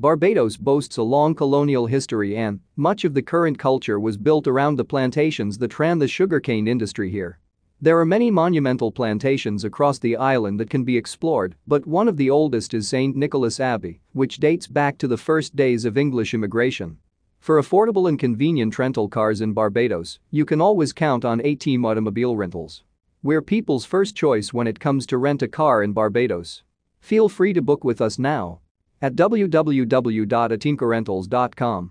Barbados boasts a long colonial history and much of the current culture was built around the plantations that ran the sugarcane industry here. There are many monumental plantations across the island that can be explored, but one of the oldest is St. Nicholas Abbey, which dates back to the first days of English immigration. For affordable and convenient rental cars in Barbados, you can always count on A-Team Automobile Rentals. We're people's first choice when it comes to rent a car in Barbados. Feel free to book with us now at www.ateamcarrentals.com.